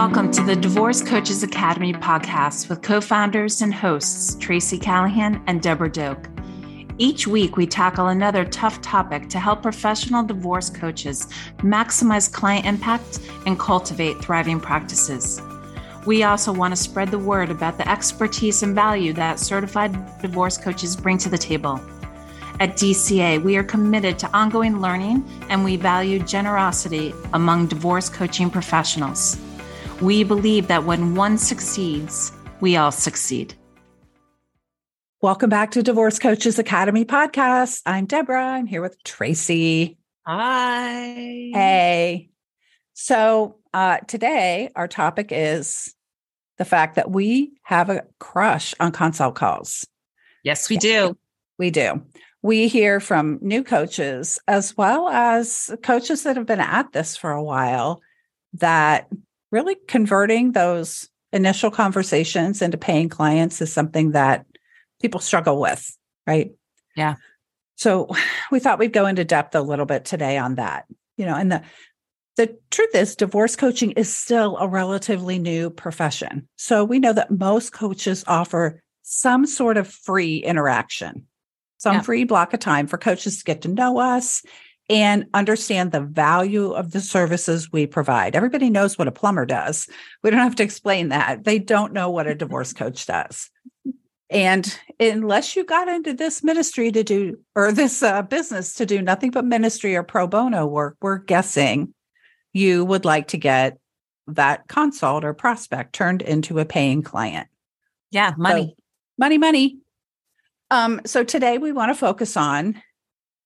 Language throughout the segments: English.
Welcome to the Divorce Coaches Academy podcast with co founders and hosts Tracy Callahan and Debra Doak. Each week, we tackle another tough topic to help professional divorce coaches maximize client impact and cultivate thriving practices. We also want to spread the word about the expertise and value that certified divorce coaches bring to the table. At DCA, we are committed to ongoing learning and we value generosity among divorce coaching professionals. We believe that when one succeeds, we all succeed. Welcome back to Divorce Coaches Academy podcast. I'm Debra. I'm here with Tracy. Hi. Hey. So, uh, today our topic is the fact that we have a crush on consult calls. Yes, we do. We do. We hear from new coaches as well as coaches that have been at this for a while that really converting those initial conversations into paying clients is something that people struggle with, right? Yeah. So we thought we'd go into depth a little bit today on that. You know, and the the truth is divorce coaching is still a relatively new profession. So we know that most coaches offer some sort of free interaction, some yeah. free block of time for coaches to get to know us and understand the value of the services we provide. Everybody knows what a plumber does. We don't have to explain that. They don't know what a divorce coach does. And unless you got into this ministry to do, or this uh, business to do nothing but ministry or pro bono work, we're guessing you would like to get that consult or prospect turned into a paying client. Yeah, money. So, money, money. Um, so today we want to focus on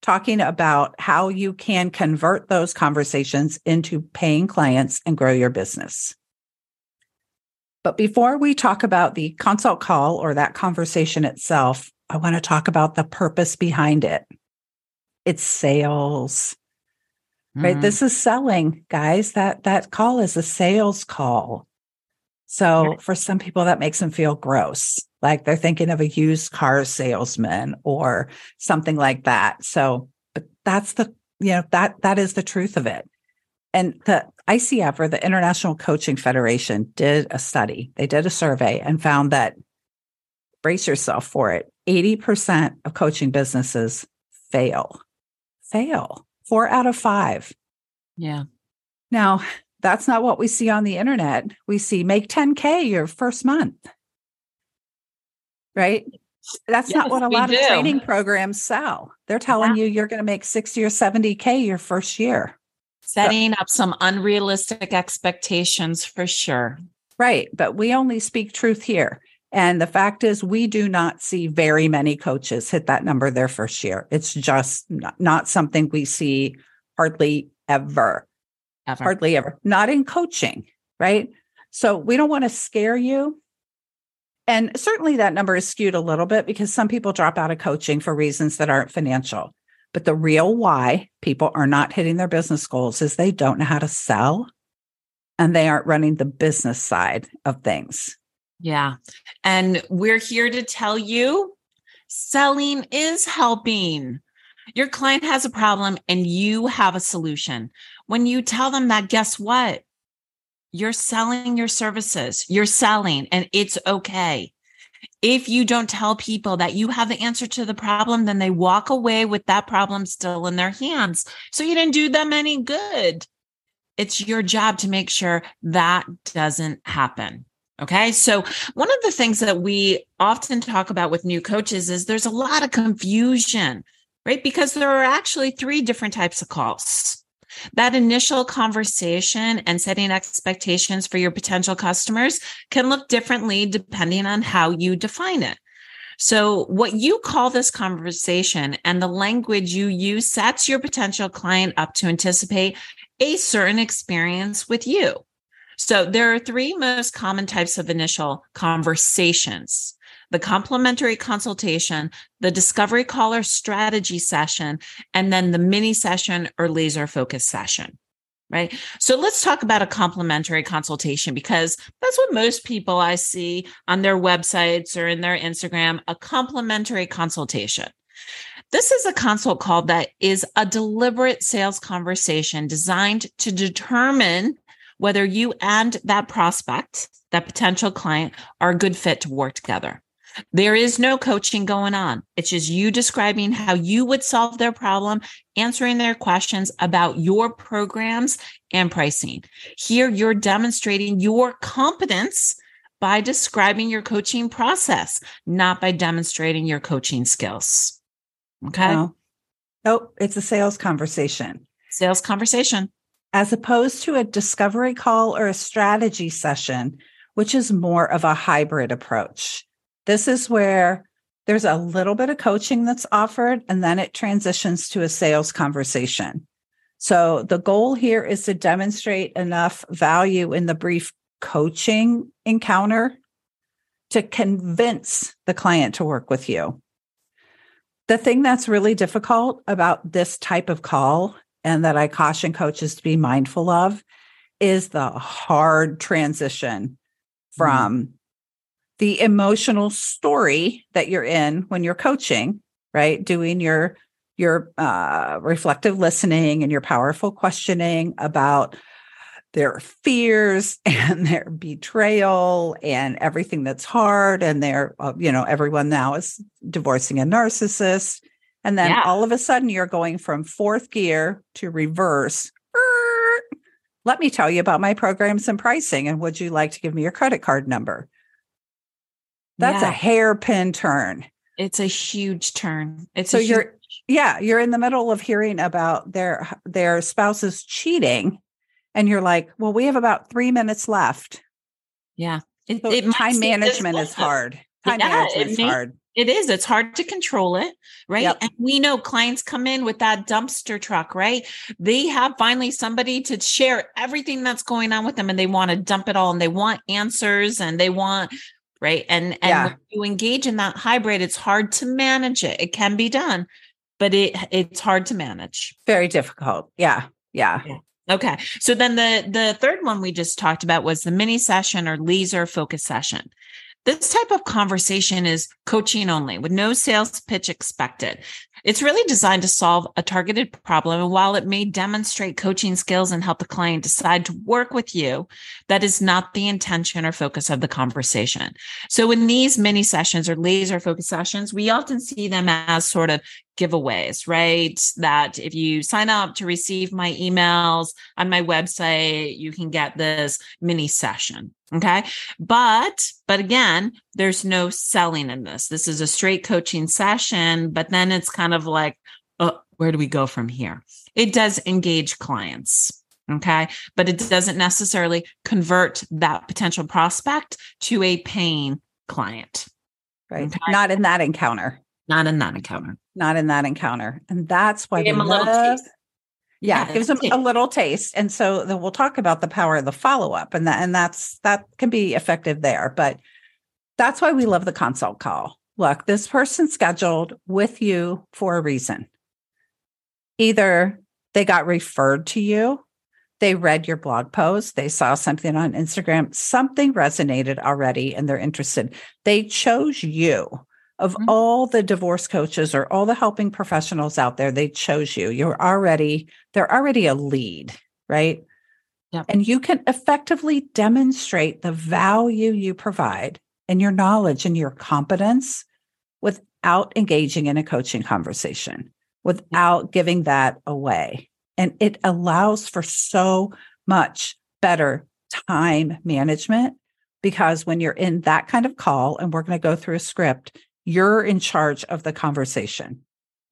talking about how you can convert those conversations into paying clients and grow your business. But before we talk about the consult call or that conversation itself, I want to talk about the purpose behind it. It's sales. Mm-hmm. Right? This is selling, guys. That that call is a sales call. So right. for some people that makes them feel gross like they're thinking of a used car salesman or something like that. So, but that's the, you know, that, that is the truth of it. And the ICF or the International Coaching Federation did a study. They did a survey and found that brace yourself for it. 80% of coaching businesses fail, fail four out of five. Yeah. Now, that's not what we see on the internet. We see make 10K your first month right? That's yes, not what a lot do. of training programs sell. They're telling yeah. you you're going to make 60 or 70K your first year. Setting up some unrealistic expectations for sure. Right. But we only speak truth here. And the fact is, we do not see very many coaches hit that number their first year. It's just not, not something we see hardly ever. Ever. Hardly ever. Not in coaching. Right. So we don't want to scare you and certainly that number is skewed a little bit because some people drop out of coaching for reasons that aren't financial. But the real why people are not hitting their business goals is they don't know how to sell and they aren't running the business side of things. Yeah. And we're here to tell you selling is helping. Your client has a problem and you have a solution. When you tell them that, guess what? you're selling your services, you're selling, and it's okay. If you don't tell people that you have the answer to the problem, then they walk away with that problem still in their hands. So you didn't do them any good. It's your job to make sure that doesn't happen. Okay. So, one of the things that we often talk about with new coaches is there's a lot of confusion, right? Because there are actually three different types of calls. That initial conversation and setting expectations for your potential customers can look differently depending on how you define it. So, what you call this conversation and the language you use sets your potential client up to anticipate a certain experience with you. So, there are three most common types of initial conversations the complimentary consultation, the discovery caller strategy session, and then the mini session or laser focus session. Right. So let's talk about a complimentary consultation because that's what most people I see on their websites or in their Instagram a complimentary consultation. This is a consult call that is a deliberate sales conversation designed to determine whether you and that prospect, that potential client, are a good fit to work together. There is no coaching going on. It's just you describing how you would solve their problem, answering their questions about your programs and pricing. Here, you're demonstrating your competence by describing your coaching process, not by demonstrating your coaching skills. Okay. No. Oh, nope. It's a sales conversation. Sales conversation. As opposed to a discovery call or a strategy session, which is more of a hybrid approach. This is where there's a little bit of coaching that's offered, and then it transitions to a sales conversation. So the goal here is to demonstrate enough value in the brief coaching encounter to convince the client to work with you. The thing that's really difficult about this type of call and that I caution coaches to be mindful of is the hard transition mm-hmm. from the emotional story that you're in when you're coaching, right? Doing your your uh, reflective listening and your powerful questioning about their fears and their betrayal and everything that's hard and their uh, you know everyone now is divorcing a narcissist and then yeah. all of a sudden you're going from fourth gear to reverse let me tell you about my programs and pricing and would you like to give me your credit card number that's yeah. a hairpin turn. It's a huge turn. It's so you're yeah, you're in the middle of hearing about their their spouse's cheating, and you're like, well, we have about three minutes left. Yeah. It, so it time management is hard. Time yeah, management is hard. It is. It's hard to control it, right? Yep. And we know clients come in with that dumpster truck, right? They have finally somebody to share everything that's going on with them and they want to dump it all and they want answers and they want right and and yeah. when you engage in that hybrid it's hard to manage it it can be done but it it's hard to manage very difficult yeah yeah, yeah. Okay. So then the the third one we just talked about was the mini session or laser focus session. This type of conversation is coaching only with no sales pitch expected. It's really designed to solve a targeted problem. And while it may demonstrate coaching skills and help the client decide to work with you, that is not the intention or focus of the conversation. So in these mini sessions or laser focus sessions, we often see them as sort of giveaways, right? That if you sign up to receive my emails on my website, you can get this mini session. Okay. But, but again, there's no selling in this. This is a straight coaching session, but then it's kind of like, oh, where do we go from here? It does engage clients. Okay. But it doesn't necessarily convert that potential prospect to a paying client. Right. Okay? Not in that encounter. Not in that encounter. Not in that encounter. And that's why we love, yeah, gives them a little taste. And so then we'll talk about the power of the follow-up and that and that's that can be effective there. But that's why we love the consult call. Look, this person scheduled with you for a reason. Either they got referred to you, they read your blog post, they saw something on Instagram, something resonated already and they're interested. They chose you of mm-hmm. all the divorce coaches or all the helping professionals out there, they chose you. You're already, they're already a lead, right? Yep. And you can effectively demonstrate the value you provide and your knowledge and your competence without engaging in a coaching conversation, without giving that away. And it allows for so much better time management because when you're in that kind of call, and we're going to go through a script, you're in charge of the conversation.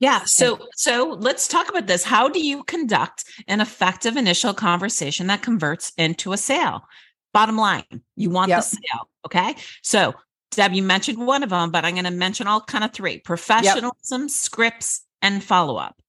Yeah. So, so let's talk about this. How do you conduct an effective initial conversation that converts into a sale? Bottom line, you want yep. the sale. Okay. So, Deb, you mentioned one of them, but I'm going to mention all kind of three professionalism, yep. scripts, and follow up.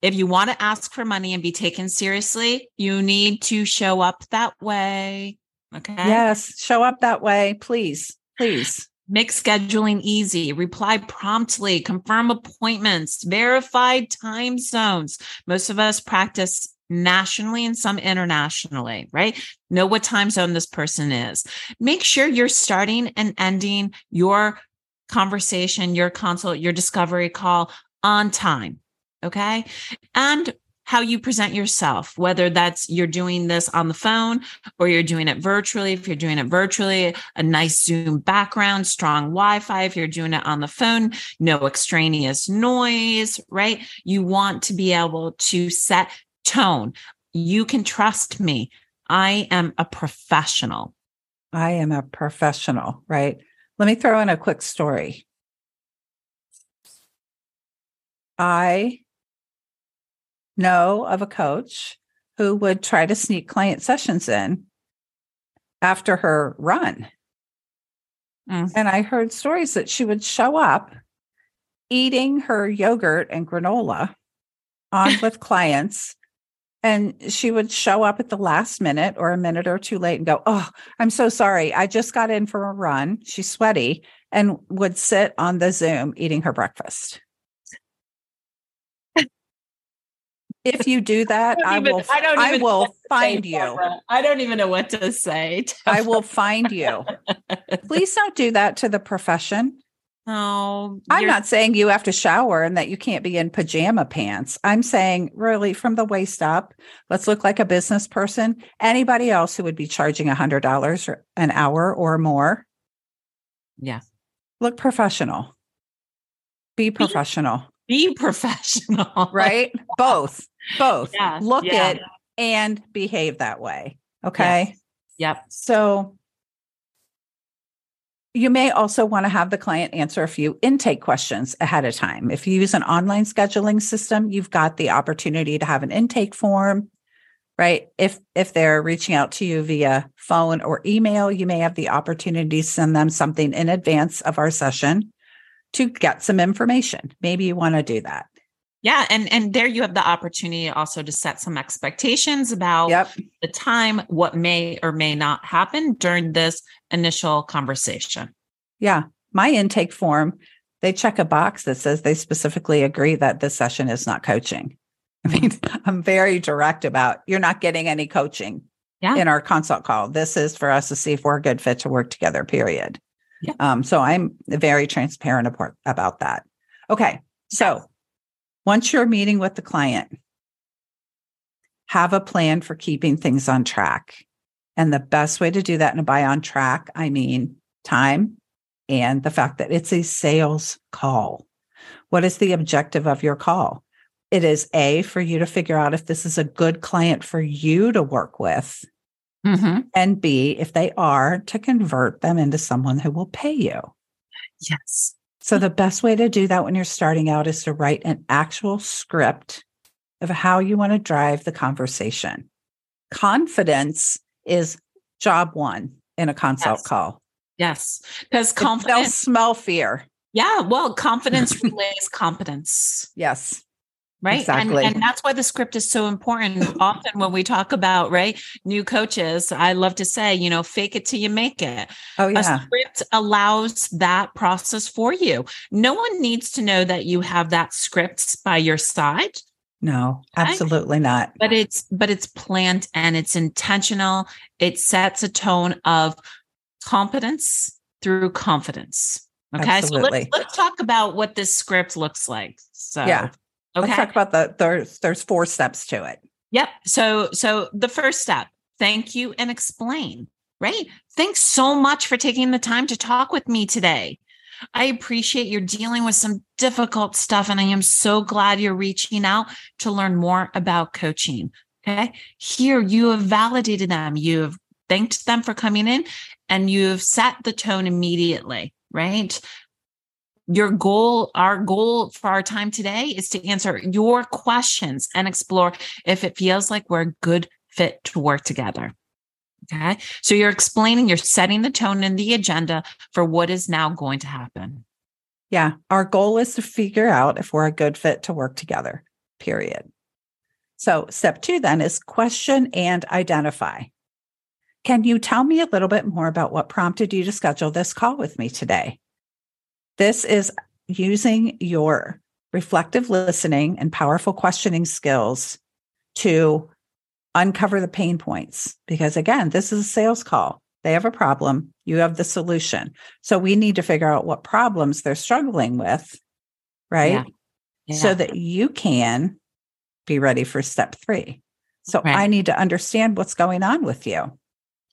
If you want to ask for money and be taken seriously, you need to show up that way. Okay. Yes. Show up that way, please. Please. Make scheduling easy, reply promptly, confirm appointments, verify time zones. Most of us practice nationally and some internationally, right? Know what time zone this person is. Make sure you're starting and ending your conversation, your consult, your discovery call on time. Okay. And how you present yourself, whether that's you're doing this on the phone or you're doing it virtually. If you're doing it virtually, a nice Zoom background, strong Wi Fi. If you're doing it on the phone, no extraneous noise, right? You want to be able to set tone. You can trust me. I am a professional. I am a professional, right? Let me throw in a quick story. I know of a coach who would try to sneak client sessions in after her run. Mm. And I heard stories that she would show up eating her yogurt and granola on with clients. And she would show up at the last minute or a minute or two late and go, Oh, I'm so sorry. I just got in for a run. She's sweaty and would sit on the Zoom eating her breakfast. If you do that, I, I will. I, don't I will find you. Barbara. I don't even know what to say. I will find you. Please don't do that to the profession. Oh, I'm not saying you have to shower and that you can't be in pajama pants. I'm saying really from the waist up, let's look like a business person. Anybody else who would be charging a hundred dollars an hour or more. Yeah. Look professional. Be professional. Be, be professional. right? Both. Both. Yeah, Look yeah. it and behave that way. Okay. Yes. Yep. So you may also want to have the client answer a few intake questions ahead of time. If you use an online scheduling system, you've got the opportunity to have an intake form, right? If if they're reaching out to you via phone or email, you may have the opportunity to send them something in advance of our session to get some information. Maybe you want to do that. Yeah, and and there you have the opportunity also to set some expectations about yep. the time, what may or may not happen during this initial conversation. Yeah, my intake form, they check a box that says they specifically agree that this session is not coaching. I mean, I'm very direct about you're not getting any coaching yeah. in our consult call. This is for us to see if we're a good fit to work together, period. Yeah. Um, so I'm very transparent about that. Okay. So once you're meeting with the client, have a plan for keeping things on track. And the best way to do that and by on track, I mean time and the fact that it's a sales call. What is the objective of your call? It is A, for you to figure out if this is a good client for you to work with. Mm-hmm. And B, if they are, to convert them into someone who will pay you. Yes. So the best way to do that when you're starting out is to write an actual script of how you want to drive the conversation. Confidence is job one in a consult yes. call. Yes. Because confidence they'll smell fear. Yeah. Well, confidence relays competence. Yes right? Exactly. and, and that's why the script is so important. Often when we talk about right new coaches i love to say you know fake it till you make it. Oh yeah. a script allows that process for you. No one needs to know that you have that script by your side. No absolutely not. But it's but it's planned and it's intentional. It sets a tone of competence through confidence. Okay? Absolutely. so let's, let's talk about what this script looks like. So yeah Okay. Let's talk about the there's there's four steps to it. Yep. So so the first step, thank you and explain. Right? Thanks so much for taking the time to talk with me today. I appreciate you're dealing with some difficult stuff and I am so glad you're reaching out to learn more about coaching. Okay? Here you have validated them. You have thanked them for coming in and you've set the tone immediately, right? Your goal, our goal for our time today is to answer your questions and explore if it feels like we're a good fit to work together. Okay. So you're explaining, you're setting the tone and the agenda for what is now going to happen. Yeah. Our goal is to figure out if we're a good fit to work together, period. So step two then is question and identify. Can you tell me a little bit more about what prompted you to schedule this call with me today? This is using your reflective listening and powerful questioning skills to uncover the pain points. Because again, this is a sales call. They have a problem, you have the solution. So we need to figure out what problems they're struggling with, right? Yeah. Yeah. So that you can be ready for step three. So Right. I need to understand what's going on with you.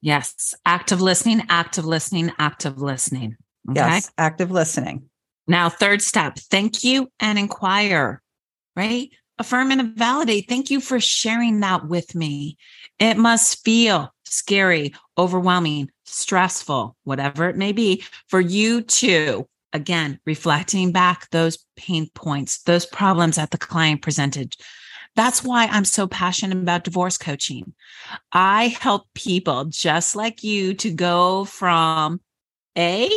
Yes. Active listening, active listening, active listening. Okay. Yes, active listening. Now, third step, thank you and inquire, right? Affirm and validate. Thank you for sharing that with me. It must feel scary, overwhelming, stressful, whatever it may be, for you to, again, reflecting back those pain points, those problems that the client presented. That's why I'm so passionate about divorce coaching. I help people just like you to go from A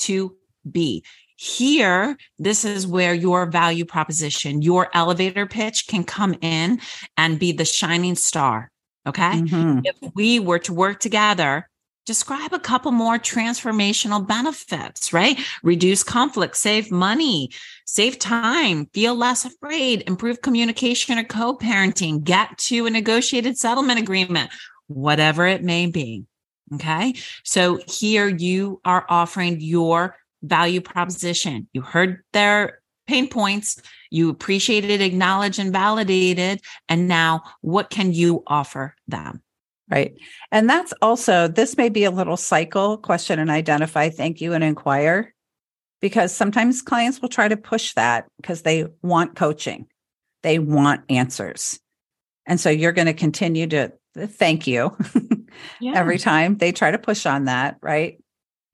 to be. Here, this is where your value proposition, your elevator pitch can come in and be the shining star. Okay. Mhm. If we were to work together, describe a couple more transformational benefits, right? Reduce conflict, save money, save time, feel less afraid, improve communication or co parenting, get to a negotiated settlement agreement, whatever it may be. Okay. So here you are offering your value proposition. You heard their pain points, you appreciated, acknowledged, and validated. And now what can you offer them? Right. And that's also, this may be a little cycle question and identify, thank you, and inquire. Because sometimes clients will try to push that because they want coaching, they want answers. And so you're going to continue to thank you Yeah. every time they try to push on that, right?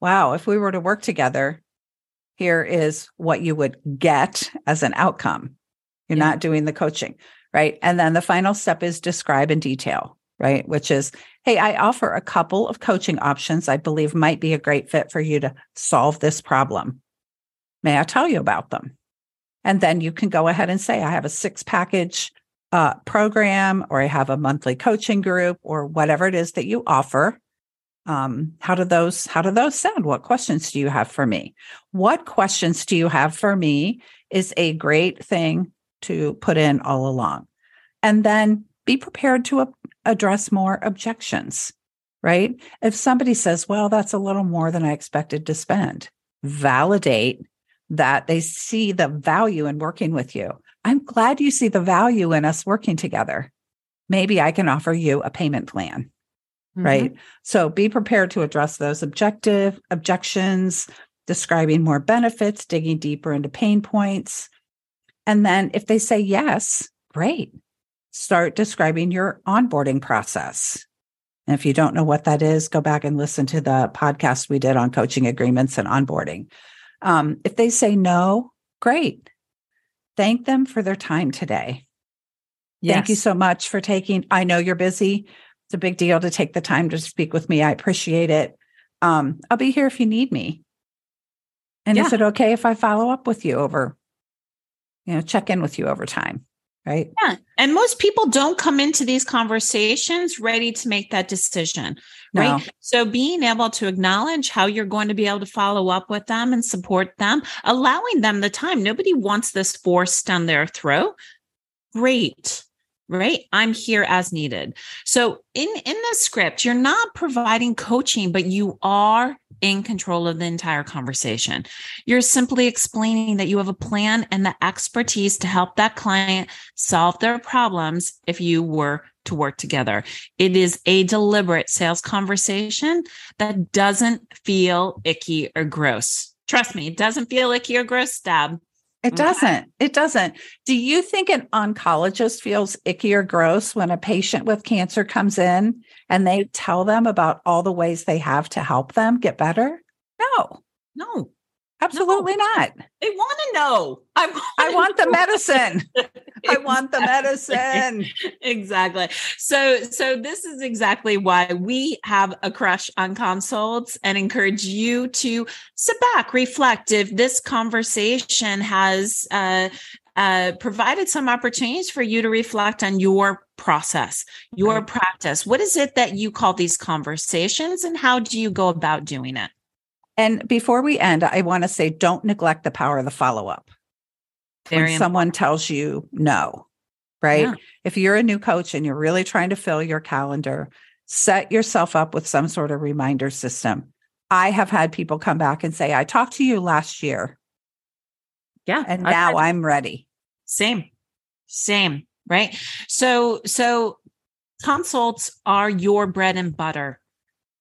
Wow, if we were to work together, here is what you would get as an outcome. You're Yeah. not doing the coaching, right? And then the final step is describe in detail, right? Which is, hey, I offer a couple of coaching options I believe might be a great fit for you to solve this problem. May I tell you about them? And then you can go ahead and say, I have a six package uh, program, or I have a monthly coaching group, or whatever it is that you offer. Um, how do those how do those sound? What questions do you have for me? What questions do you have for me is a great thing to put in all along. And then be prepared to address more objections, right? If somebody says, well, that's a little more than I expected to spend, validate that they see the value in working with you. I'm glad you see the value in us working together. Maybe I can offer you a payment plan Mhm. right? So be prepared to address those objective objections, describing more benefits, digging deeper into pain points. And then if they say yes, great. Start describing your onboarding process. And if you don't know what that is, go back and listen to the podcast we did on coaching agreements and onboarding. Um, if they say no, great. Thank them for their time today. Thank you so much for taking. I know you're busy. It's a big deal to take the time to speak with me. I appreciate it. Um, I'll be here if you need me. And is it okay if I follow up with you over, you know, check in with you over time? Right. Yeah. And most people don't come into these conversations ready to make that decision. No. Right. So being able to acknowledge how you're going to be able to follow up with them and support them, allowing them the time. Nobody wants this forced down their throat. Great. Right. I'm here as needed. So in, in the script, you're not providing coaching, but you are in control of the entire conversation. You're simply explaining that you have a plan and the expertise to help that client solve their problems if you were to work together. It is a deliberate sales conversation that doesn't feel icky or gross. Trust me, it doesn't feel icky or gross, Stab. It mm-hmm. doesn't. It doesn't. Do you think an oncologist feels icky or gross when a patient with cancer comes in and they tell them about all the ways they have to help them get better? No, No, absolutely not. they want to know. I want, I want the medicine. I want the medicine. exactly. So so this is exactly why we have a crush on consults and encourage you to sit back, reflect if this conversation has uh uh, provided some opportunities for you to reflect on your process, your Right. practice. What is it that you call these conversations, and how do you go about doing it? And before we end, I want to say don't neglect the power of the follow up. When Very someone tells you no, right? Yeah. If you're a new coach and you're really trying to fill your calendar, set yourself up with some sort of reminder system. I have had people come back and say, I talked to you last year yeah, and I've now had- I'm ready. same, same. right? So, so consults are your bread and butter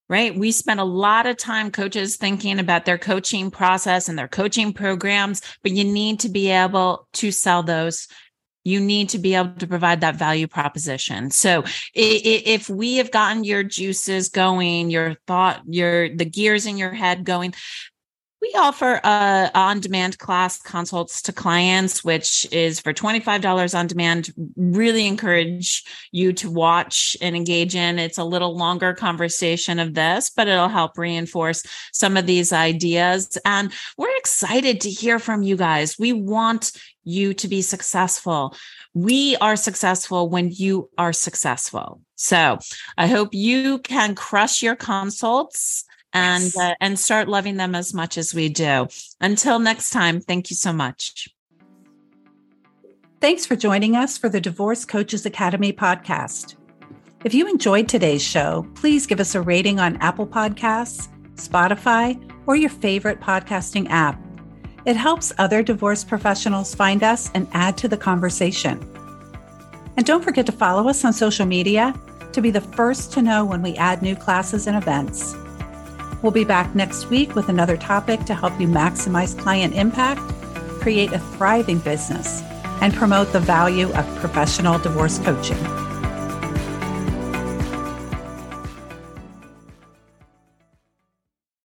right? We spend a lot of time coaches thinking about their coaching process and their coaching programs, but you need to be able to sell those. You need to be able to provide that value proposition. So if we have gotten your juices going, your thought, your the gears in your head going, we offer a on-demand class consults to clients, which is for $25 on demand. Really encourage you to watch and engage in. It's a little longer conversation of this, but it'll help reinforce some of these ideas. And we're excited to hear from you guys. We want you to be successful. We are successful when you are successful. So I hope you can crush your consults and yes. uh, and start loving them as much as we do. Until next time, thank you so much. Thanks for joining us for the Divorce Coaches Academy podcast. If you enjoyed today's show, please give us a rating on Apple Podcasts, Spotify, or your favorite podcasting app. It helps other divorce professionals find us and add to the conversation. And don't forget to follow us on social media to be the first to know when we add new classes and events. We'll be back next week with another topic to help you maximize client impact, create a thriving business, and promote the value of professional divorce coaching.